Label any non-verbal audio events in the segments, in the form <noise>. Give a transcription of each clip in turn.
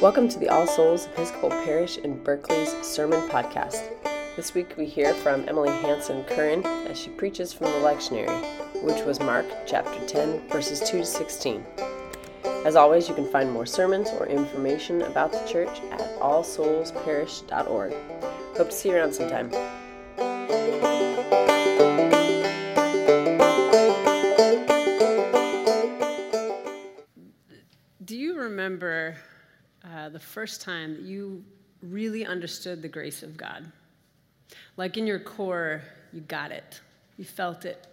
Welcome to the All Souls Episcopal Parish in Berkeley's Sermon Podcast. This week we hear from Emily Hansen Curran as she preaches from the lectionary, which was Mark chapter 10, verses 2 to 16. As always, you can find more sermons or information about the church at allsoulsparish.org. Hope to see you around sometime. Do you remember uh, the first time that you really understood the grace of God? Like in your core, you got it, you felt it,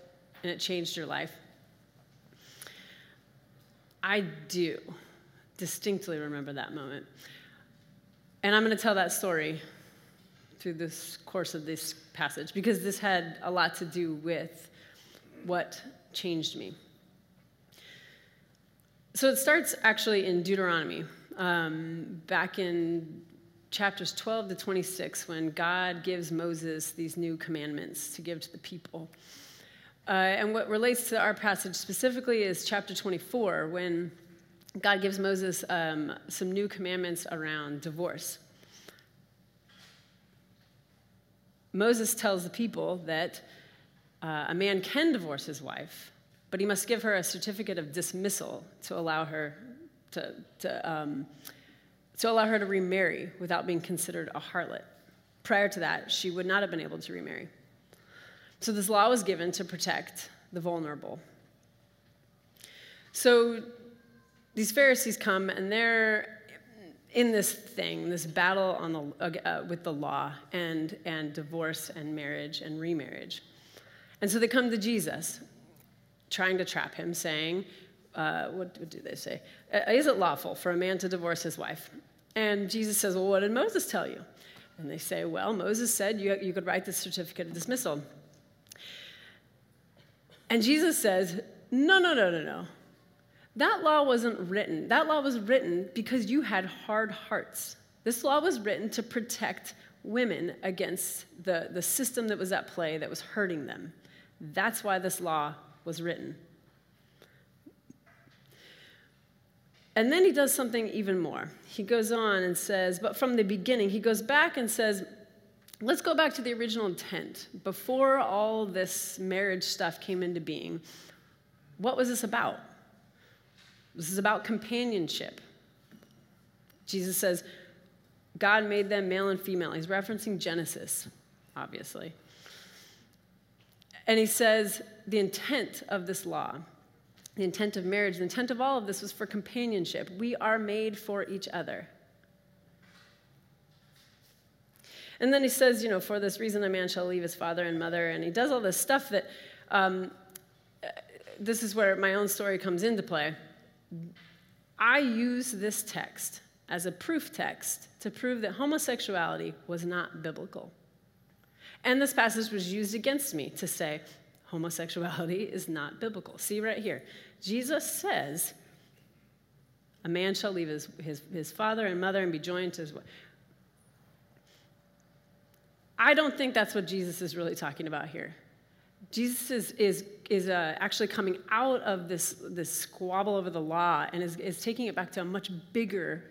and it changed your life. I do distinctly remember that moment. And I'm going to tell that story through this course of this passage because this had a lot to do with what changed me. So it starts actually in Deuteronomy, um, back in chapters 12 to 26, when God gives Moses these new commandments to give to the people. Uh, and what relates to our passage specifically is chapter 24, when God gives Moses um, some new commandments around divorce. Moses tells the people that uh, a man can divorce his wife, but he must give her a certificate of dismissal to allow her to, to, um, to allow her to remarry without being considered a harlot. Prior to that, she would not have been able to remarry. So this law was given to protect the vulnerable. So these Pharisees come and they're in this thing, this battle on the, uh, with the law and, and divorce and marriage and remarriage. And so they come to Jesus, trying to trap him, saying, uh, what, what do they say? Uh, is it lawful for a man to divorce his wife? And Jesus says, Well, what did Moses tell you? And they say, Well, Moses said you, you could write the certificate of dismissal. And Jesus says, No, no, no, no, no. That law wasn't written. That law was written because you had hard hearts. This law was written to protect women against the, the system that was at play that was hurting them. That's why this law was written. And then he does something even more. He goes on and says, but from the beginning, he goes back and says, let's go back to the original intent. Before all this marriage stuff came into being, what was this about? This is about companionship. Jesus says, God made them male and female. He's referencing Genesis, obviously. And he says, the intent of this law the intent of marriage, the intent of all of this was for companionship. We are made for each other. And then he says, you know, for this reason a man shall leave his father and mother, and he does all this stuff that, um, this is where my own story comes into play. I use this text as a proof text to prove that homosexuality was not biblical. And this passage was used against me to say, homosexuality is not biblical. See right here. Jesus says, a man shall leave his, his, his father and mother and be joined to his wife. I don't think that's what Jesus is really talking about here. Jesus is, is, is uh, actually coming out of this, this squabble over the law and is, is taking it back to a much bigger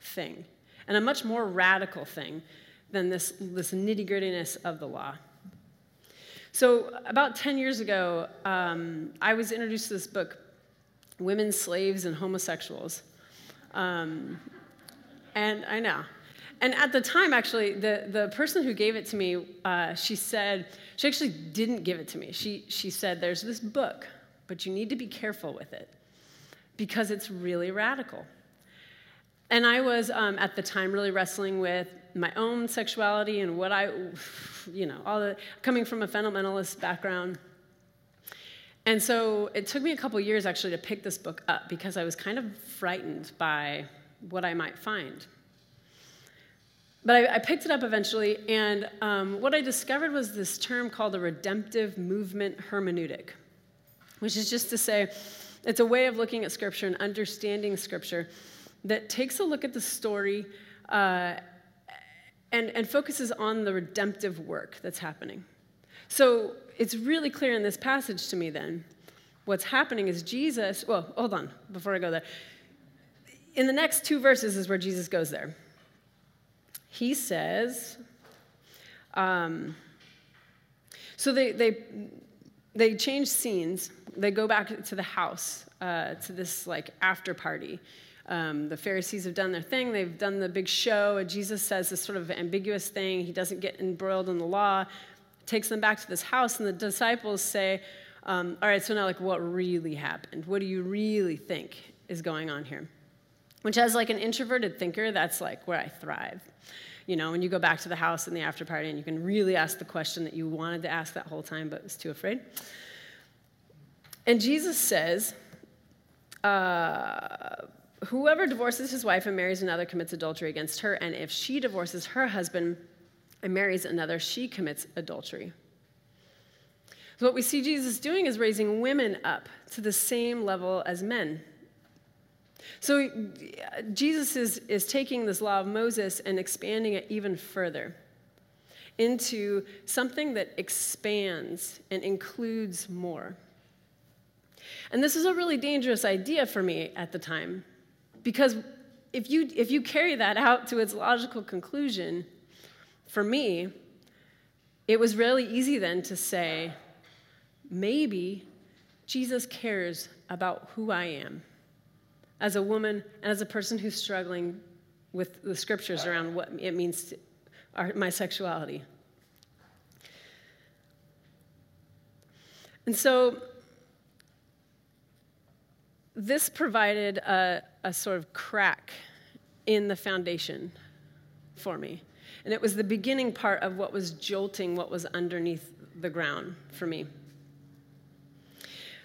thing and a much more radical thing than this, this nitty grittiness of the law. So, about 10 years ago, um, I was introduced to this book, Women, Slaves, and Homosexuals. Um, and I know. And at the time, actually, the, the person who gave it to me, uh, she said, she actually didn't give it to me. She, she said, There's this book, but you need to be careful with it because it's really radical. And I was, um, at the time, really wrestling with my own sexuality and what I, you know, all the, coming from a fundamentalist background. And so it took me a couple years actually to pick this book up because I was kind of frightened by what I might find. But I, I picked it up eventually, and um, what I discovered was this term called the redemptive movement hermeneutic, which is just to say, it's a way of looking at Scripture and understanding Scripture that takes a look at the story uh, and, and focuses on the redemptive work that's happening. So it's really clear in this passage to me then what's happening is Jesus, well, hold on, before I go there. in the next two verses is where Jesus goes there. He says, um, so they, they, they change scenes. They go back to the house, uh, to this like after party. Um, the Pharisees have done their thing. They've done the big show. Jesus says this sort of ambiguous thing. He doesn't get embroiled in the law. Takes them back to this house, and the disciples say, um, "All right, so now, like, what really happened? What do you really think is going on here?" Which, as like an introverted thinker, that's like where I thrive. You know, when you go back to the house in the after party, and you can really ask the question that you wanted to ask that whole time, but was too afraid. And Jesus says. Uh, Whoever divorces his wife and marries another commits adultery against her, and if she divorces her husband and marries another, she commits adultery. So, what we see Jesus doing is raising women up to the same level as men. So, uh, Jesus is, is taking this law of Moses and expanding it even further into something that expands and includes more. And this is a really dangerous idea for me at the time because if you, if you carry that out to its logical conclusion, for me, it was really easy then to say, maybe Jesus cares about who I am as a woman and as a person who's struggling with the scriptures around what it means to our, my sexuality. And so this provided a, a sort of crack in the foundation for me. And it was the beginning part of what was jolting what was underneath the ground for me.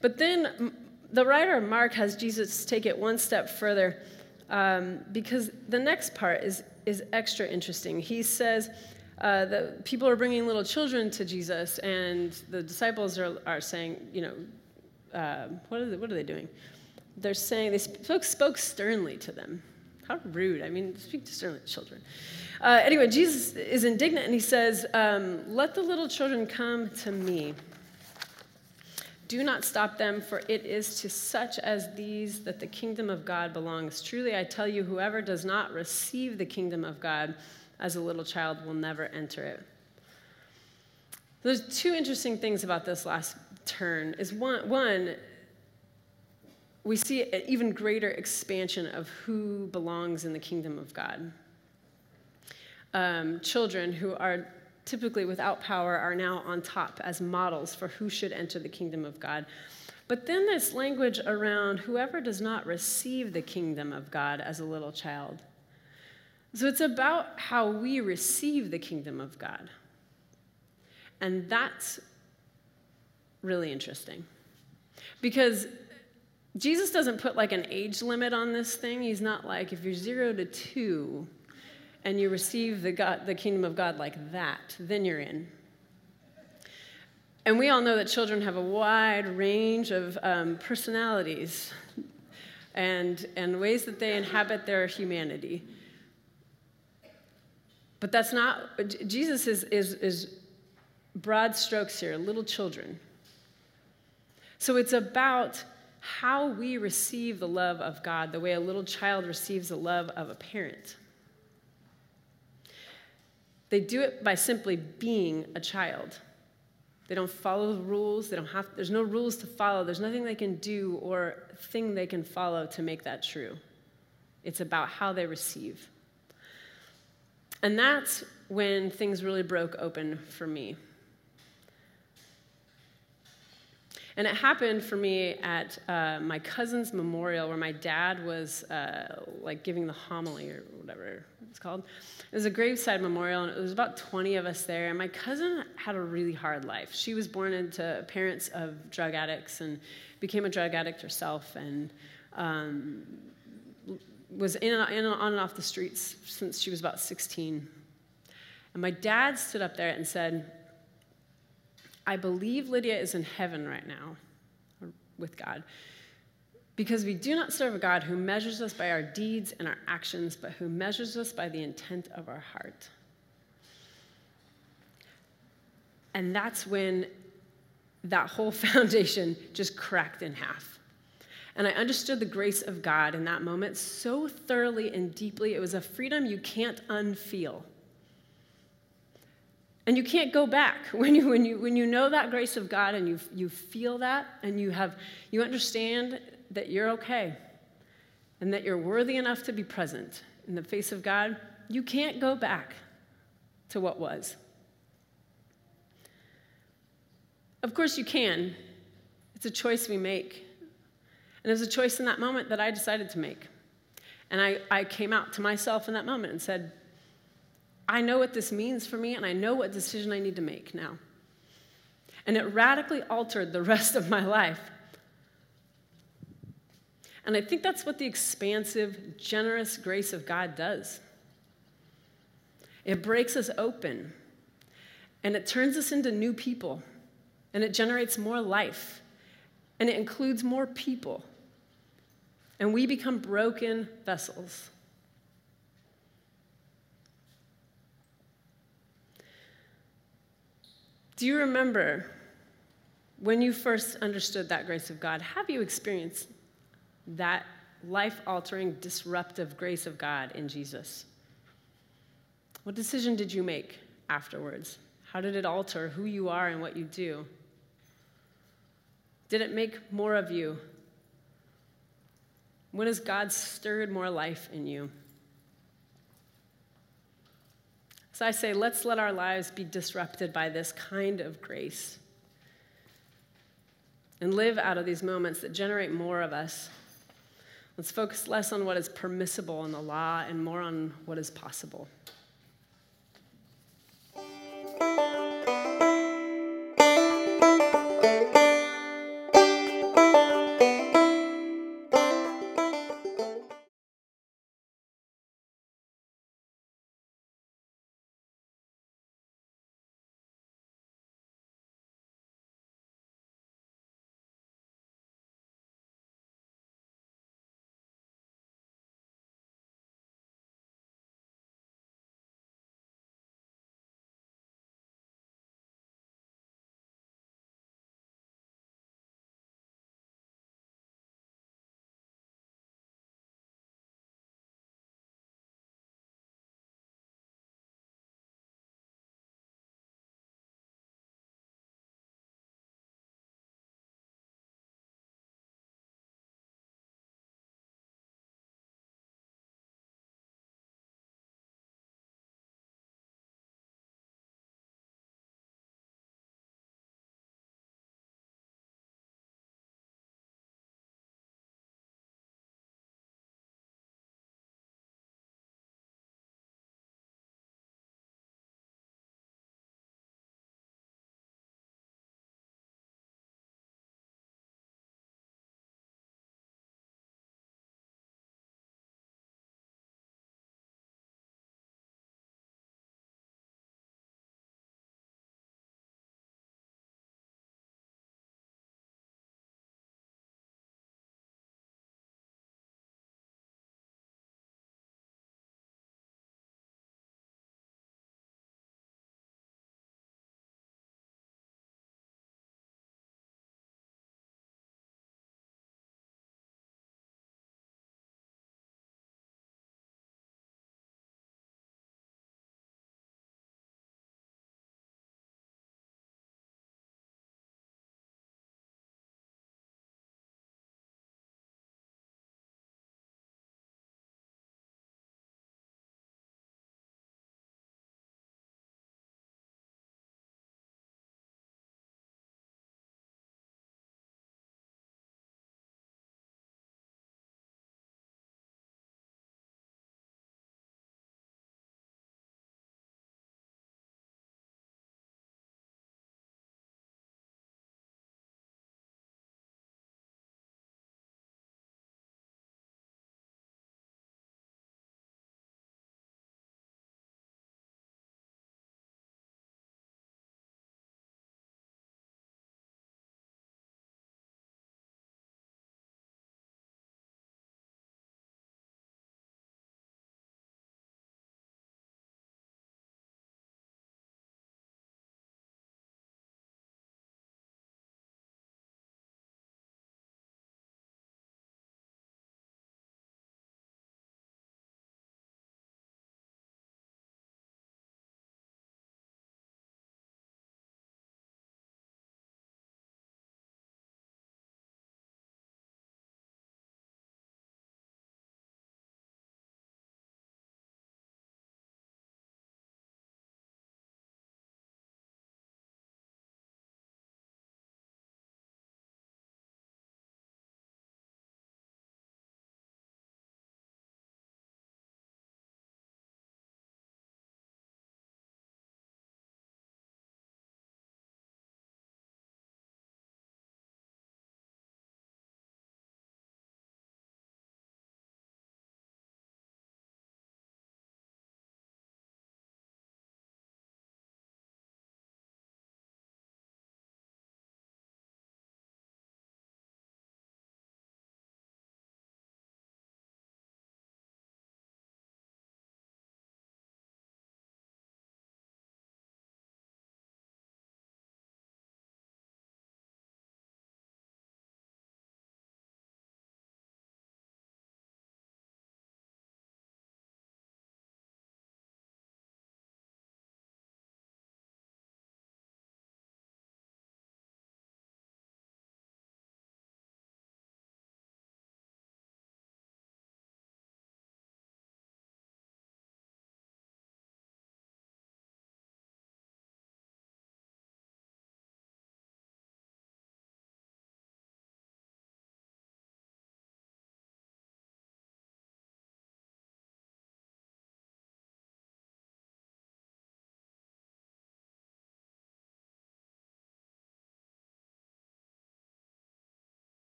But then the writer Mark has Jesus take it one step further um, because the next part is, is extra interesting. He says uh, that people are bringing little children to Jesus, and the disciples are, are saying, you know, uh, what, are they, what are they doing? they're saying, they spoke, spoke sternly to them. How rude. I mean, speak to children. Uh, anyway, Jesus is indignant and he says, um, Let the little children come to me. Do not stop them, for it is to such as these that the kingdom of God belongs. Truly, I tell you, whoever does not receive the kingdom of God as a little child will never enter it. There's two interesting things about this last turn. Is one, one we see an even greater expansion of who belongs in the kingdom of God. Um, children who are typically without power are now on top as models for who should enter the kingdom of God. But then this language around whoever does not receive the kingdom of God as a little child. So it's about how we receive the kingdom of God. And that's really interesting. Because Jesus doesn't put like an age limit on this thing. He's not like, if you're zero to two and you receive the, God, the kingdom of God like that, then you're in. And we all know that children have a wide range of um, personalities and, and ways that they inhabit their humanity. But that's not, Jesus is, is, is broad strokes here, little children. So it's about how we receive the love of God the way a little child receives the love of a parent. They do it by simply being a child. They don't follow the rules. They don't have, there's no rules to follow. There's nothing they can do or thing they can follow to make that true. It's about how they receive. And that's when things really broke open for me. And it happened for me at uh, my cousin's memorial where my dad was uh, like giving the homily or whatever it's called. It was a graveside memorial, and it was about 20 of us there. And my cousin had a really hard life. She was born into parents of drug addicts and became a drug addict herself and um, was in in and on and off the streets since she was about 16. And my dad stood up there and said, I believe Lydia is in heaven right now with God because we do not serve a God who measures us by our deeds and our actions, but who measures us by the intent of our heart. And that's when that whole <laughs> foundation just cracked in half. And I understood the grace of God in that moment so thoroughly and deeply. It was a freedom you can't unfeel. And you can't go back. <laughs> When you, when you, when you know that grace of God and you, you feel that and you, have, you understand that you're okay and that you're worthy enough to be present in the face of God, you can't go back to what was. Of course, you can. It's a choice we make. And it was a choice in that moment that I decided to make. And I, I came out to myself in that moment and said, I know what this means for me, and I know what decision I need to make now. And it radically altered the <laughs> rest of my life. And I think that's what the expansive, generous grace of God does. It breaks us open, and it turns us into new people, and it generates more life, and it includes more people. And we become broken vessels. Do you remember when you first understood that grace of God? Have you experienced that life altering, disruptive grace of God in Jesus? What decision did you make afterwards? How did it alter who you are and what you do? Did it make more of you? When has God stirred more life in you? So I say, let's let our lives be disrupted by this kind of grace and live out of these moments that generate more of us. Let's focus less on what is permissible in the law and more on what is possible.